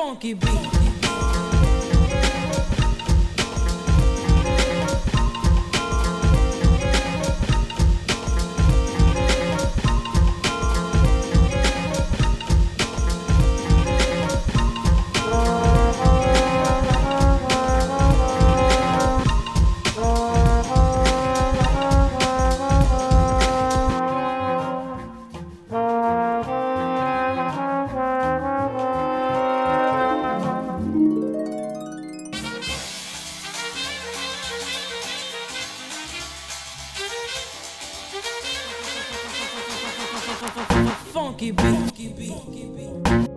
funky beat. Funky beat.